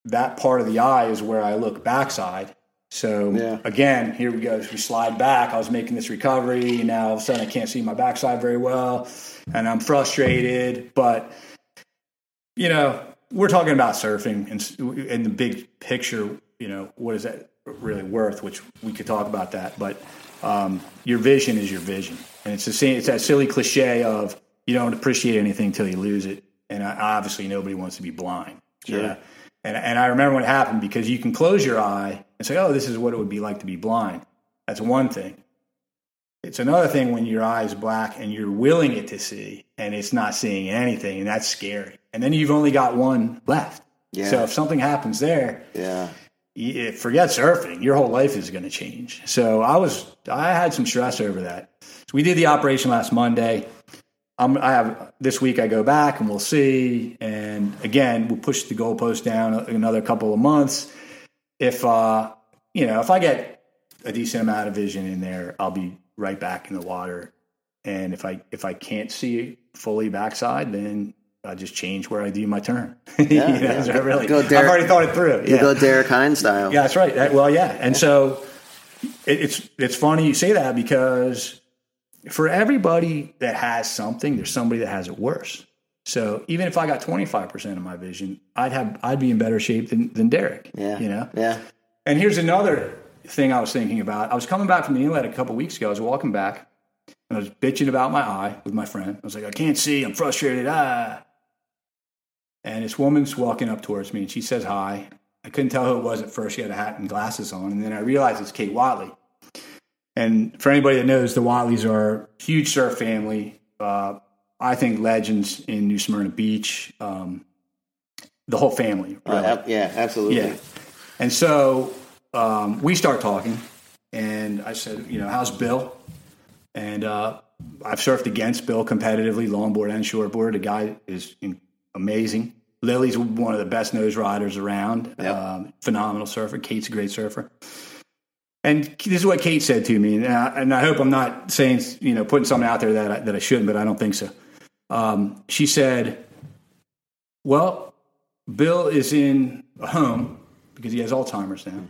that part of the eye is where I look backside. So yeah. again, here we go. As We slide back. I was making this recovery. Now all of a sudden I can't see my backside very well and I'm frustrated. But, you know, we're talking about surfing and in the big picture, you know, what is that really worth, which we could talk about that. But um, your vision is your vision. And it's the same, it's that silly cliche of, you don't appreciate anything until you lose it. And obviously, nobody wants to be blind. Sure. Yeah. And, and I remember when it happened because you can close your eye and say, oh, this is what it would be like to be blind. That's one thing. It's another thing when your eye is black and you're willing it to see and it's not seeing anything, and that's scary. And then you've only got one left. Yeah. So if something happens there, yeah, you, forget surfing. Your whole life is going to change. So I was, I had some stress over that. So we did the operation last Monday. I'm, I have this week. I go back and we'll see. And again, we'll push the goalpost down another couple of months. If uh, you know, if I get a decent amount of vision in there, I'll be right back in the water. And if I if I can't see fully backside, then I just change where I do my turn. you know, yeah. so really, Go I've already thought it through. You yeah. go Derek Hynd style. Yeah, that's right. That- well, yeah, and so it, it's it's funny you say that because for everybody that has something, there's somebody that has it worse. So even if I got 25 percent of my vision, I'd have I'd be in better shape than than Derek. Yeah. you know. Yeah. And here's another thing I was thinking about. I was coming back from the inlet a couple weeks ago. I was walking back and I was bitching about my eye with my friend. I was like, I can't see. I'm frustrated. Ah. And this woman's walking up towards me and she says hi. I couldn't tell who it was at first. She had a hat and glasses on. And then I realized it's Kate Watley. And for anybody that knows, the Watleys are a huge surf family. Uh, I think legends in New Smyrna Beach. Um, the whole family. Uh, really. ab- yeah, absolutely. Yeah. And so um, we start talking, and I said, you know, how's Bill? And uh, I've surfed against Bill competitively, longboard and shortboard. The guy is amazing. Lily's one of the best nose riders around. Yep. Um, phenomenal surfer. Kate's a great surfer. And this is what Kate said to me, and I, and I hope I'm not saying, you know, putting something out there that I, that I shouldn't, but I don't think so. Um, she said, "Well, Bill is in a home because he has Alzheimer's now.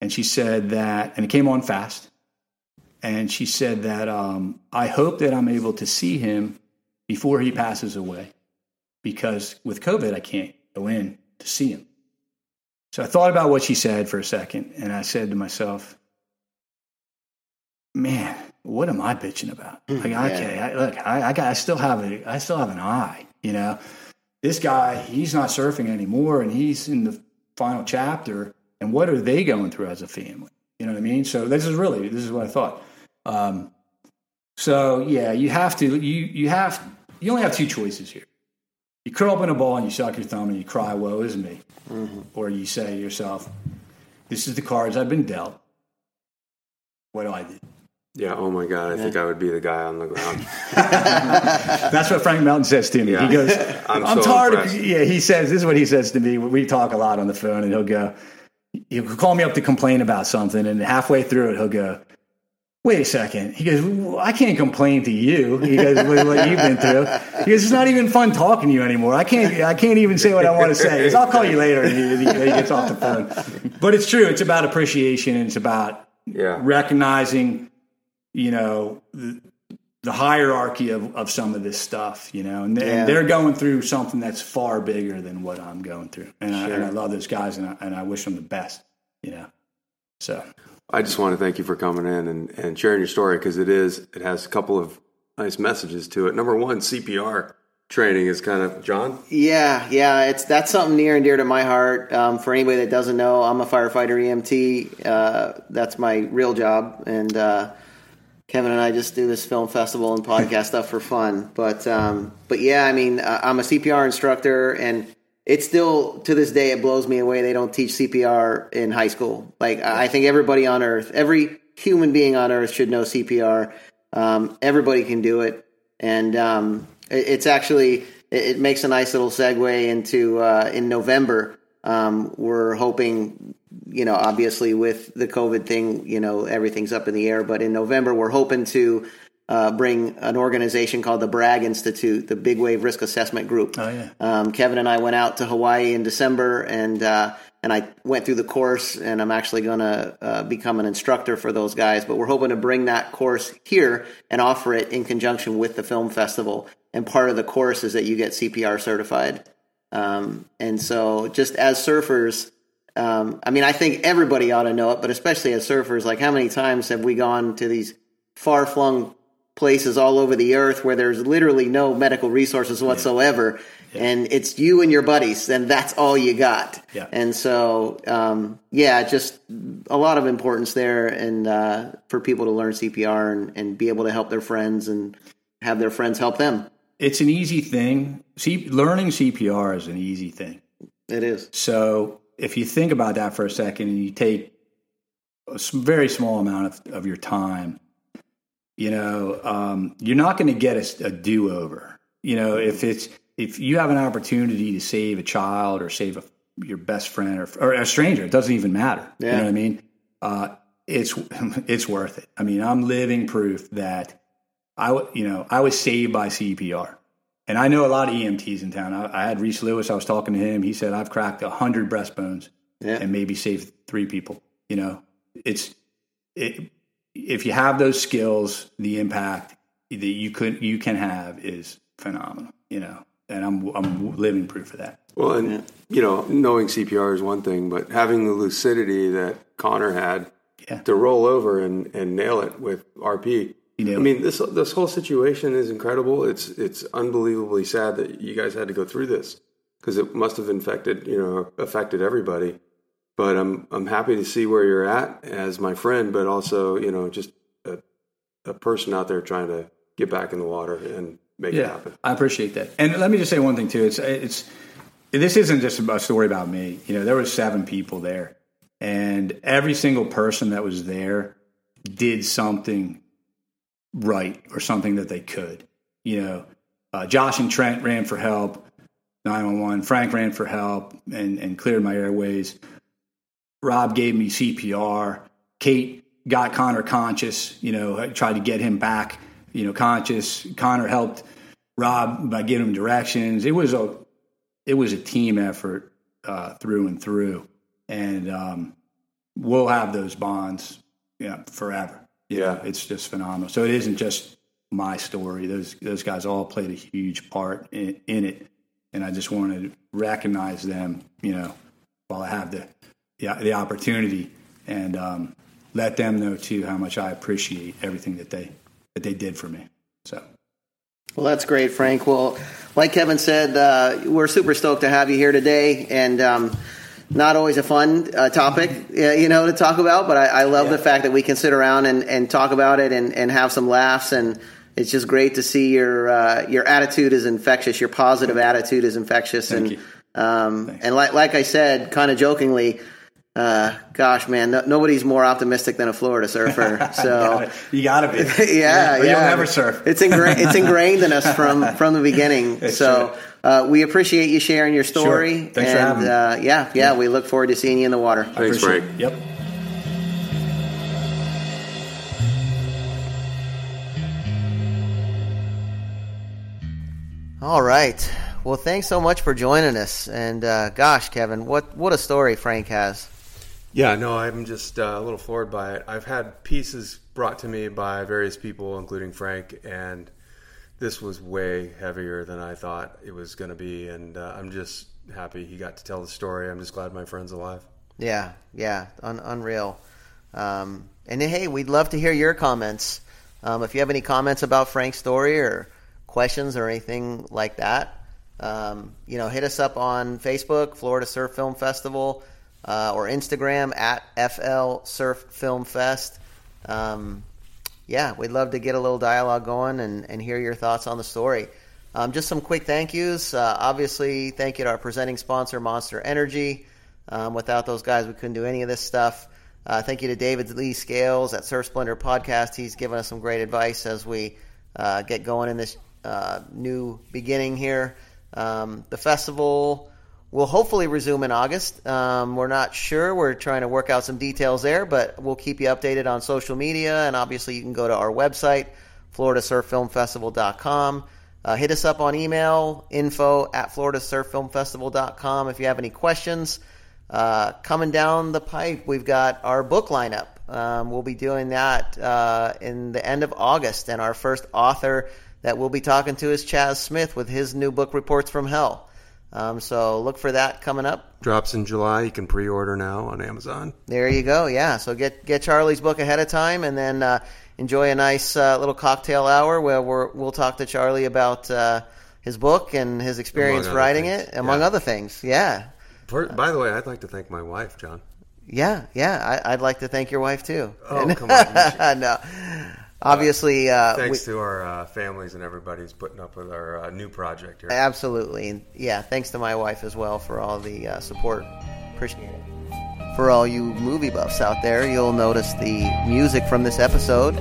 And she said that, and it came on fast. And she said that um, I hope that I'm able to see him before he passes away because with COVID, I can't go in to see him. So I thought about what she said for a second, and I said to myself, man, what am I bitching about? Like, okay, I, look, I, I got, I still have a, I still have an eye, you know. This guy, he's not surfing anymore, and he's in the final chapter. And what are they going through as a family? You know what I mean? So this is really, this is what I thought. Um, so yeah, you have to, you you have, you only have two choices here. You curl up in a ball and you suck your thumb and you cry, "Woe is me," or you say to yourself, "This is the cards I've been dealt. What do I do?" Yeah. Oh my God. I think I would be the guy on the ground. That's what Frank Mountain says to me. Yeah. He goes, I'm "I'm, so tired impressed. of." Yeah, he says this is what he says to me. We talk a lot on the phone, and he'll go, he'll call me up to complain about something, and halfway through it, he'll go, "Wait a second. He goes, well, "I can't complain to you." He goes, "With what you've been through." He goes, "It's not even fun talking to you anymore. I can't. I can't even say what I want to say." He goes, "I'll call you later," and he, he gets off the phone. But it's true. It's about appreciation, and it's about Yeah. recognizing, you know, the, the hierarchy of, of some of this stuff, you know, and, they, Yeah. and they're going through something that's far bigger than what I'm going through. And, I, and I love those guys and I, and I wish them the best, you know. So, I just want to thank you for coming in and, and sharing your story because it is it has a couple of nice messages to it. Number one, CPR training is kind of John. Yeah, yeah, it's that's something near and dear to my heart. Um, for anybody that doesn't know, I'm a firefighter EMT. Uh, that's my real job, and uh, Kevin and I just do this film festival and podcast stuff for fun. But um, but yeah, I mean, I'm a CPR instructor, and it's still to this day it blows me away they don't teach CPR in high school. Like I I think everybody on earth, every human being on earth should know CPR. Um, everybody can do it, and um, it- it's actually it, it makes a nice little segue into uh, in November. Um, we're hoping, you know, obviously with the COVID thing, you know, everything's up in the air. But in November, we're hoping to uh, bring an organization called the Bragg Institute, the Big Wave Risk Assessment Group. Oh, yeah. Um, Kevin and I went out to Hawaii in December, and uh, and I went through the course, and I'm actually going to uh, become an instructor for those guys. But we're hoping to bring that course here and offer it in conjunction with the film festival. And part of the course is that you get CPR certified. Um, and so, just as surfers, um, I mean, I think everybody ought to know it, but especially as surfers, like how many times have we gone to these far flung places all over the earth where there's literally no medical resources whatsoever, and it's you and your buddies, and that's all you got. Yeah. And so, um, yeah, just a lot of importance there, and uh, for people to learn CPR and, and be able to help their friends and have their friends help them. it's an easy thing. See, learning CPR is an easy thing. It is. So if you think about that for a second and you take a very small amount of, of your time, you know, um, you're not going to get a do over. You know, if it's if you have an opportunity to save a child or save a, your best friend or, or a stranger, it doesn't even matter. You know what I mean? Uh, it's it's worth it. I mean, I'm living proof that I you know I was saved by CPR, and I know a lot of EMTs in town. I, I had Reese Lewis. I was talking to him. He said I've cracked hundred breastbones Yeah. and maybe saved three people. You know, it's it, if you have those skills, the impact that you could you can have is phenomenal. You know, and I'm I'm living proof of that. Well, and you know, knowing CPR is one thing, but having the lucidity that Connor had Yeah. to roll over and, and nail it with RP. You I mean, this this whole situation is incredible. It's it's unbelievably sad that you guys had to go through this because it must have infected, you know, affected everybody. But I'm I'm happy to see where you're at as my friend, but also, you know, just a, a person out there trying to get back in the water and make it happen. I appreciate that. And let me just say one thing too. It's it's this isn't just a story about me. You know, there were seven people there, and every single person that was there did something right or something that they could. You know, uh, Josh and Trent ran for help, nine one one. Frank ran for help and and cleared my airways. Rob gave me CPR. Kate got Connor conscious. You know, tried to get him back. You know, conscious. Connor helped Rob by giving him directions. It was a it was a team effort uh, through and through, and um, we'll have those bonds, forever. You know, Yeah. it's just phenomenal. So it isn't just my story; those those guys all played a huge part in, in it, and I just want to recognize them. You know, while I have the the, the opportunity, and um, let them know too how much I appreciate everything that they that they did for me. So. Well, that's great, Frank. Well, like Kevin said, uh, we're super stoked to have you here today, and um, not always a fun uh, topic, uh, you know, to talk about. But I, I love the fact that we can sit around and, and talk about it and, and have some laughs, and it's just great to see your uh, your attitude is infectious. Your positive attitude is infectious, Thank and you. um, and like like I said, kind of jokingly. Uh, gosh, man, no, nobody's more optimistic than a Florida surfer. So, You gotta be. yeah, Or yeah. You'll never surf. It's ingrained. It's ingrained in us from from the beginning. It's so uh, we appreciate you sharing your story. Sure. Thanks for and, having me. Uh, yeah, yeah, we look forward to seeing you in the water. Thanks, Frank. it. Yep. All right. Well, thanks so much for joining us. And uh, gosh, Kevin, what what a story Frank has. Yeah, no, I'm just uh, a little floored by it. I've had pieces brought to me by various people, including Frank, and this was way heavier than I thought it was going to be. And uh, I'm just happy he got to tell the story. I'm just glad my friend's alive. Yeah, yeah, un- unreal. Um, and hey, we'd love to hear your comments. Um, if you have any comments about Frank's story or questions or anything like that, um, you know, hit us up on Facebook, Florida Surf Film Festival, uh, or Instagram at FL Surf Film Fest. Um, yeah, we'd love to get a little dialogue going and, and hear your thoughts on the story. Um, just some quick thank yous. Uh, obviously, thank you to our presenting sponsor, Monster Energy. Um, without those guys, we couldn't do any of this stuff. Uh, thank you to David Lee Scales at Surf Splendor Podcast. He's given us some great advice as we uh, get going in this uh, new beginning here. Um, the festival will hopefully resume in August. Um, we're not sure. We're trying to work out some details there, but we'll keep you updated on social media. And obviously, you can go to our website, floridasurffilmfestival.com. Uh, hit us up on email, info at floridasurffilmfestival.com if you have any questions. Uh, coming down the pipe, we've got our book lineup. Um, we'll be doing that uh, in the end of August, and our first author that we'll be talking to is Chas Smith with his new book, Reports from Hell. Um, so look for that coming up. Drops in July. You can pre-order now on Amazon. There you go. Yeah. So get get Charlie's book ahead of time, and then uh, enjoy a nice uh, little cocktail hour where we're, we'll talk to Charlie about uh, his book and his experience writing things. it, among Yeah. other things. Yeah. For, by the way, I'd like to thank my wife, John. Yeah, yeah. I, I'd like to thank your wife too. Oh, come on. no, obviously, uh, Thanks we- to our uh, families and everybody's putting up with our uh, new project here. absolutely, and yeah. Thanks to my wife as well for all the uh, support. Appreciate it. For all you movie buffs out there, you'll notice the music from this episode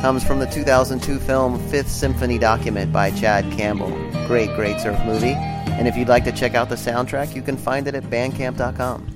comes from the 2002 film Fifth Symphony Document by Chad Campbell. Great, great surf movie. And if you'd like to check out the soundtrack, you can find it at bandcamp.com.